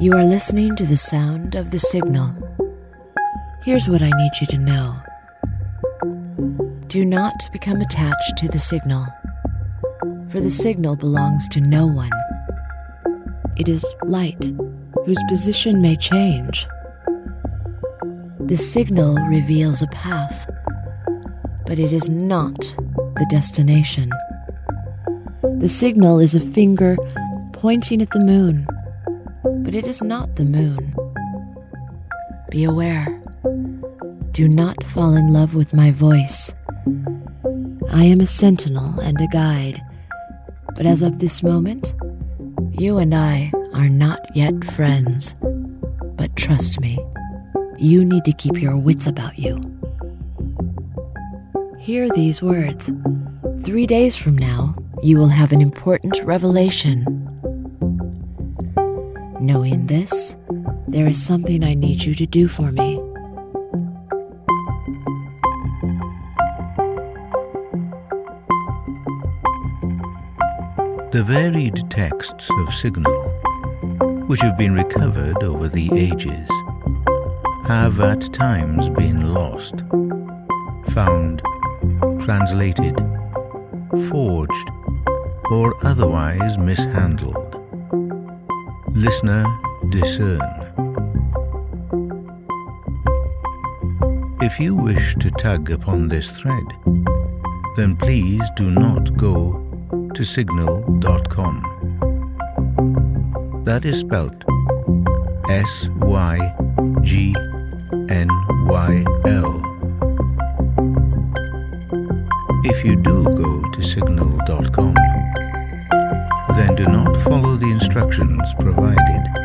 You are listening to the sound of the signal. Here's what I need you to know do not become attached to the signal, for the signal belongs to no one. It is light, whose position may change. The signal reveals a path, but it is not the destination. The signal is a finger pointing at the moon, but it is not the moon. Be aware. Do not fall in love with my voice. I am a sentinel and a guide, but as of this moment, you and I are not yet friends. But trust me, you need to keep your wits about you. Hear these words. Three days from now, you will have an important revelation. Knowing this, there is something I need you to do for me. The varied texts of Signal, which have been recovered over the ages, have at times been lost, found, translated, forged, or otherwise mishandled. Listener, discern. If you wish to tug upon this thread, then please do not go to sygnyl.com. That is spelt S Y G N Y L. If you do go to sygnyl.com, then do not follow the instructions provided